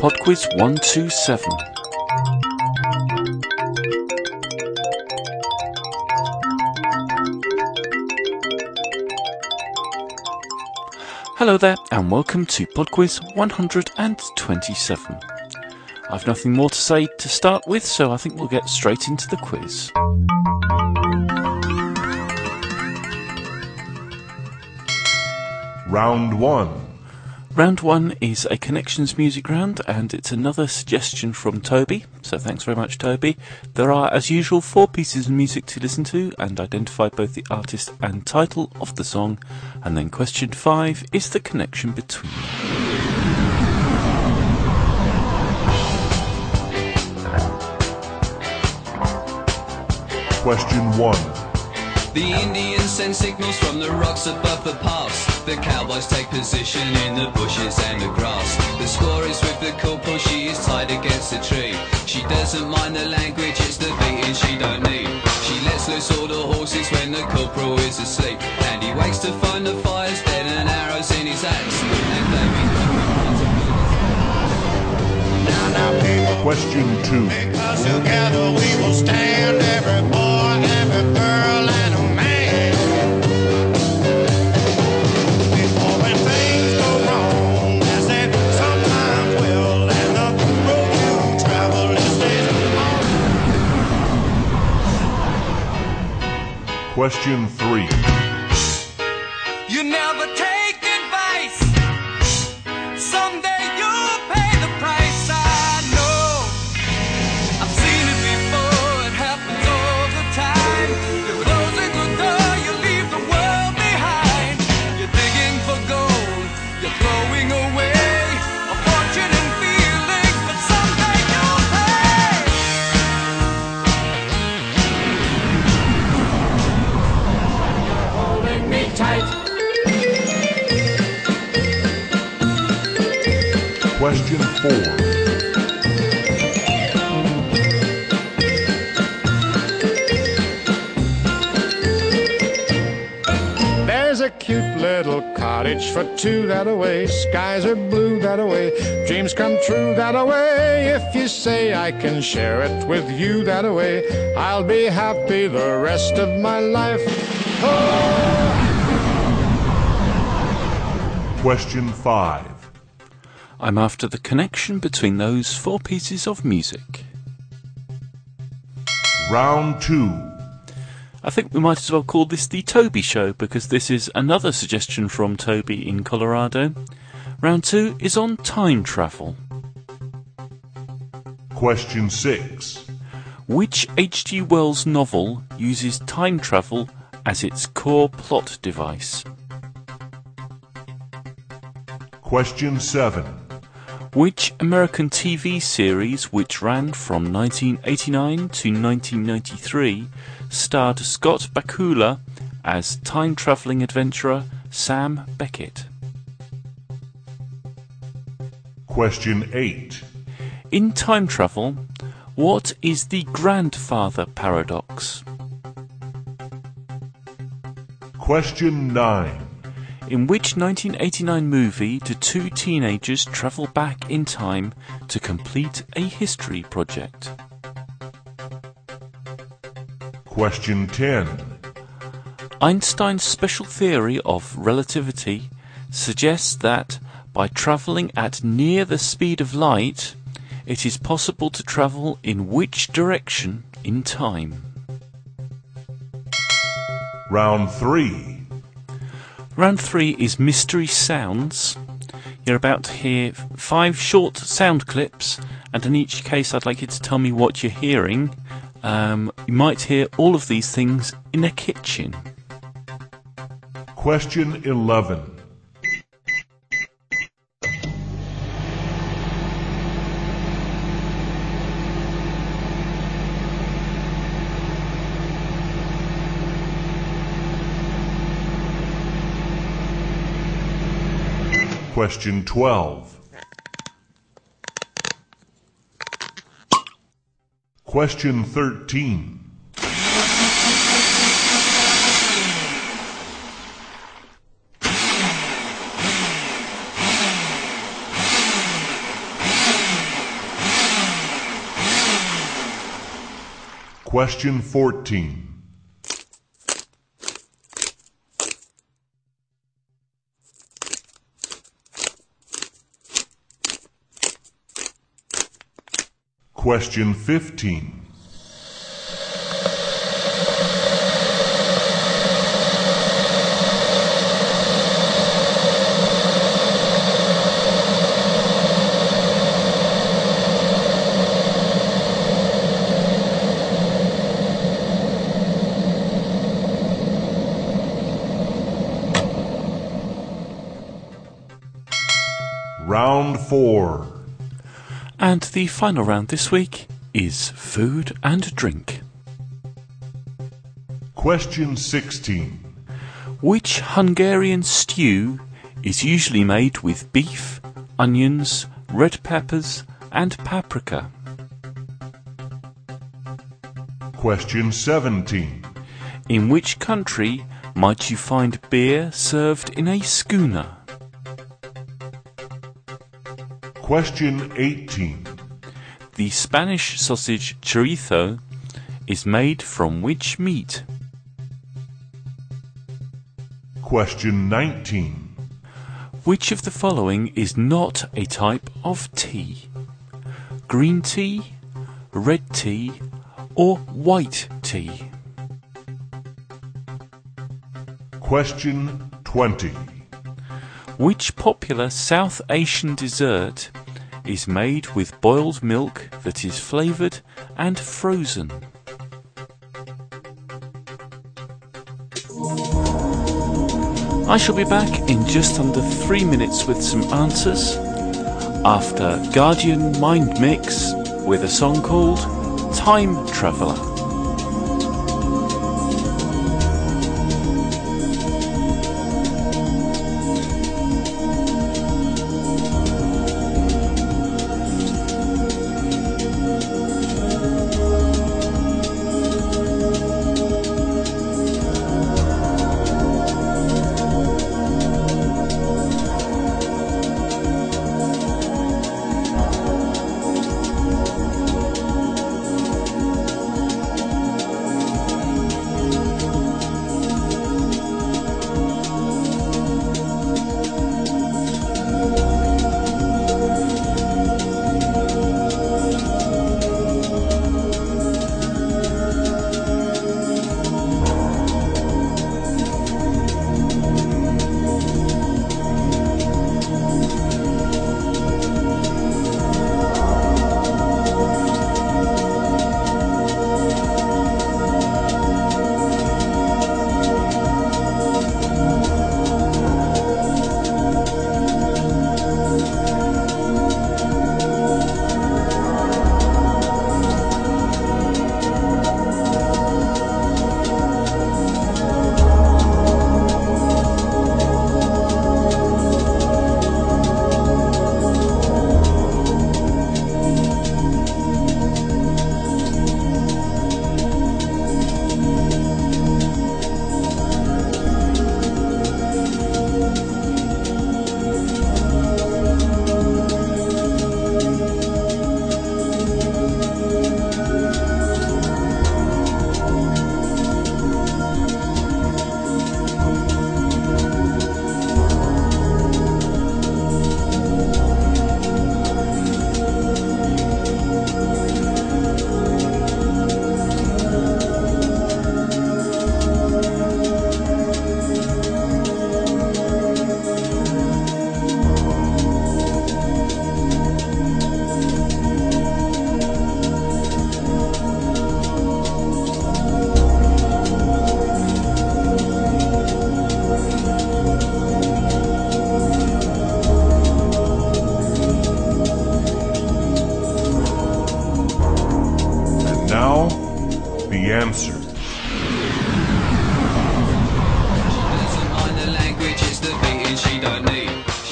Podquiz 127. Hello there, and welcome to Podquiz 127. I've nothing more to say to start with, so I think we'll get straight into the quiz. Round 1. Round one is a connections music round, and it's another suggestion from Toby. So thanks very much, Toby. There are, as usual, four pieces of music to listen to and identify both the artist and title of the song. And then question five is the connection between them. Question 1. The Indians send signals from the rocks above the pass. The cowboys take position in the bushes and the grass. The score is with the corporal, she is tied against a tree. She doesn't mind the language, it's the beating she don't need. She lets loose all the horses when the corporal is asleep. And he wakes to find the fire's dead and arrows in his axe. And Davy Now, now, Question 2. because together we will stand. Every boy, every Question 3. There's a cute little cottage for two that away. Skies are blue that away. Dreams come true that away. If you say I can share it with you that away, I'll be happy the rest of my life. Oh! Question 5. I'm after the connection between those four pieces of music. Round 2. I think we might as well call this the Toby Show because this is another suggestion from Toby in Colorado. Round two is on time travel. Question 6. Which H.G. Wells novel uses time travel as its core plot device? Question 7. Which American TV series, which ran from 1989 to 1993, starred Scott Bakula as time travelling adventurer Sam Beckett? Question 8. In time travel, what is the grandfather paradox? Question 9. In which 1989 movie do two teenagers travel back in time to complete a history project? Question 10. Einstein's special theory of relativity suggests that by travelling at near the speed of light, it is possible to travel in which direction in time? Round 3. Round three is mystery sounds. You're about to hear five short sound clips, and in each case, I'd like you to tell me what you're hearing. Um, you might hear all of these things in a kitchen. Question 11. Question 12. Question 13. Question 14. Question 15. Round 4. And the final round this week is food and drink. Question 16. Which Hungarian stew is usually made with beef, onions, red peppers, and paprika? Question 17. In which country might you find beer served in a schooner? Question 18. The Spanish sausage chorizo is made from which meat? Question 19. Which of the following is not a type of tea? Green tea, red tea, or white tea? Question 20. Which popular South Asian dessert is made with boiled milk that is flavoured and frozen? I shall be back in just under three minutes with some answers after Guardian Mind Mix with a song called Time Traveller.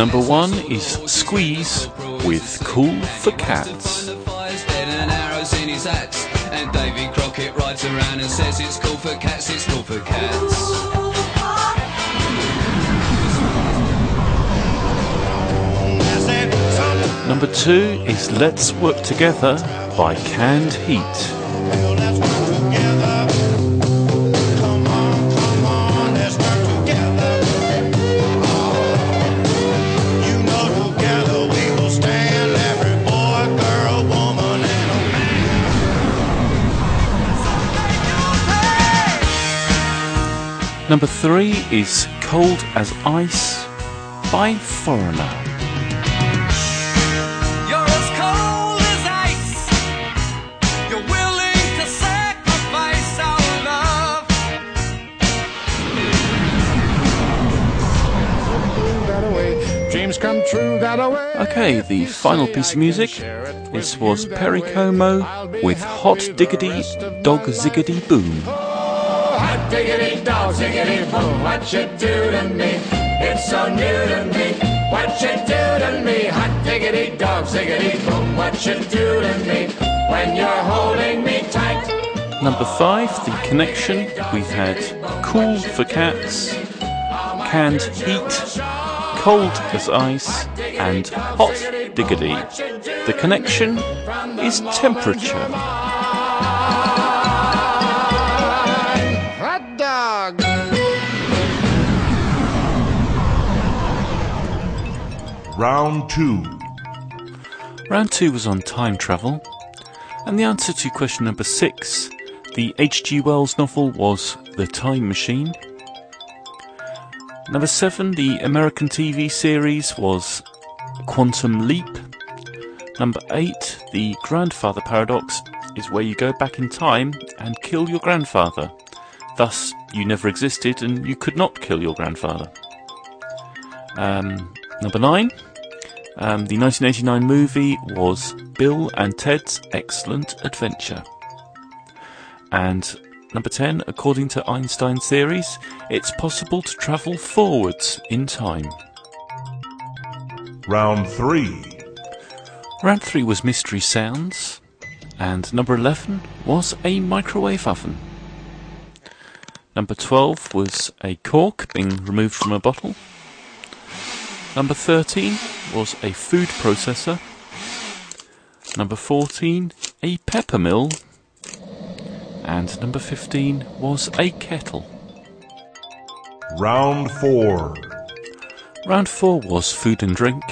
Number one is Squeeze with Cool for Cats. Burn the fires, dead and arrows in his hats. And Davy Crockett rides around and says it's cool for cats, it's cool for cats. I said, some Number two is Let's Work Together by Canned Heat. Number three is Cold as Ice by Foreigner. You're as cold as ice. You're willing to sacrifice our love. that away. Dreams come true that away. Okay, the final piece of music. This was Perry Como with Hot Diggity Dog Ziggity Boom. Oh, Dog, what you do to me? It's so new to me. What you do to me? Hot diggity dog, ziggity boom, what you do to me? When you're holding me tight. Number five, The Connection. We've had Cool for Cats, Canned Heat, Cold as Ice, and Hot Diggity. The connection is temperature. Round 2. Round two was on time travel, and the answer to question number six, the H.G. Wells novel, was The Time Machine. Number seven, the American TV series was Quantum Leap. Number eight, the Grandfather Paradox is where you go back in time and kill your grandfather. Thus, you never existed and you could not kill your grandfather. Um, number nine, um, the 1989 movie was Bill and Ted's Excellent Adventure. And number 10, according to Einstein's theories, it's possible to travel forwards in time. Round 3. Round 3 was Mystery Sounds, and number 11 was a microwave oven. Number 12 was a cork being removed from a bottle. Number 13 was a food processor. Number 14, a pepper mill. And number 15 was a kettle. Round 4. Round 4 was food and drink.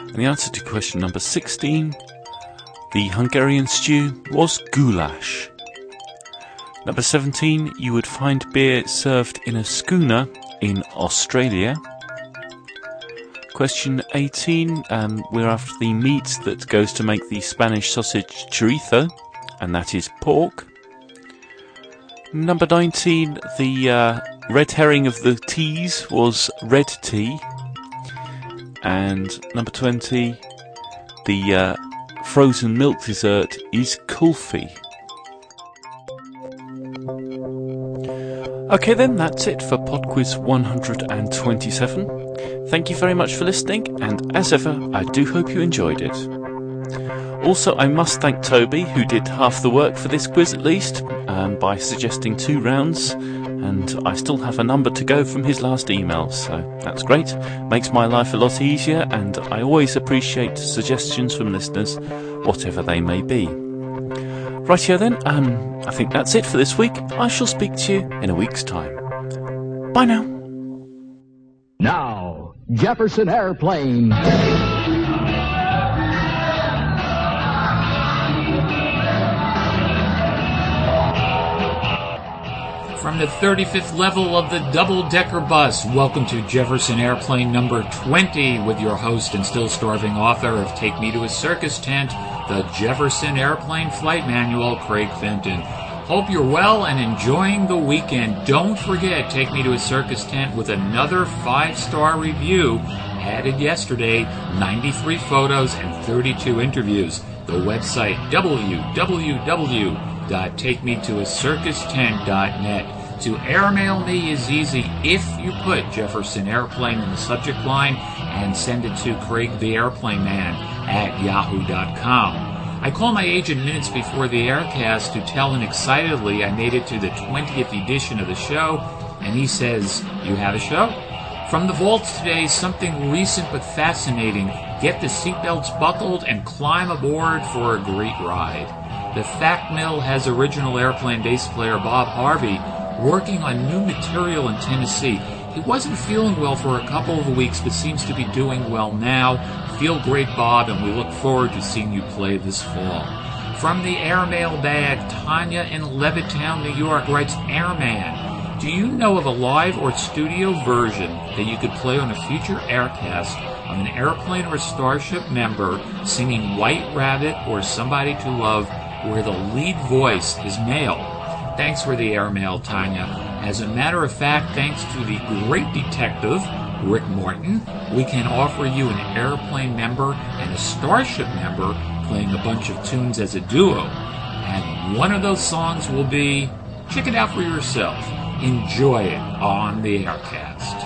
And the answer to question number 16, the Hungarian stew, was goulash. Number 17, you would find beer served in a schooner in Australia. Question 18, um, we're after the meat that goes to make the Spanish sausage chorizo, and that is pork. Number 19, the uh, red herring of the teas was red tea. And number 20, the uh, frozen milk dessert is kulfi. Okay, then, that's it for PodQuiz 127. Thank you very much for listening, and as ever, I do hope you enjoyed it. Also, I must thank Toby, who did half the work for this quiz at least, um, by suggesting two rounds, and I still have a number to go from his last email, so that's great. Makes my life a lot easier, and I always appreciate suggestions from listeners, whatever they may be. Right here then, um, I think that's it for this week. I shall speak to you in a week's time. Bye now. Now, Jefferson Airplane. From the 35th level of the double decker bus, welcome to Jefferson Airplane number 20 with your host and still starving author of Take Me to a Circus Tent, the Jefferson Airplane Flight Manual, Craig Fenton. Hope you're well and enjoying the weekend. Don't forget, Take Me to a Circus Tent with another five star review added yesterday 93 photos and 32 interviews. The website www.takemetoacircustent.net. To airmail me is easy if you put Jefferson Airplane in the subject line and send it to Craig the Airplane Man at yahoo.com. I call my agent minutes before the aircast to tell him excitedly I made it to the 20th edition of the show, and he says, You have a show? From the vaults today, something recent but fascinating. Get the seatbelts buckled and climb aboard for a great ride. The Fact Mill has original airplane bass player Bob Harvey working on new material in Tennessee. He wasn't feeling well for a couple of weeks, but seems to be doing well now. Feel great, Bob, and we look forward to seeing you play this fall. From the airmail bag, Tanya in Levittown, New York writes Airman. Do you know of a live or studio version that you could play on a future aircast of an airplane or starship member singing White Rabbit or Somebody to Love where the lead voice is male? Thanks for the airmail, Tanya. As a matter of fact, thanks to the great detective, Rick Morton, we can offer you an airplane member and a starship member playing a bunch of tunes as a duo. And one of those songs will be check it out for yourself. Enjoy it on the Aircast.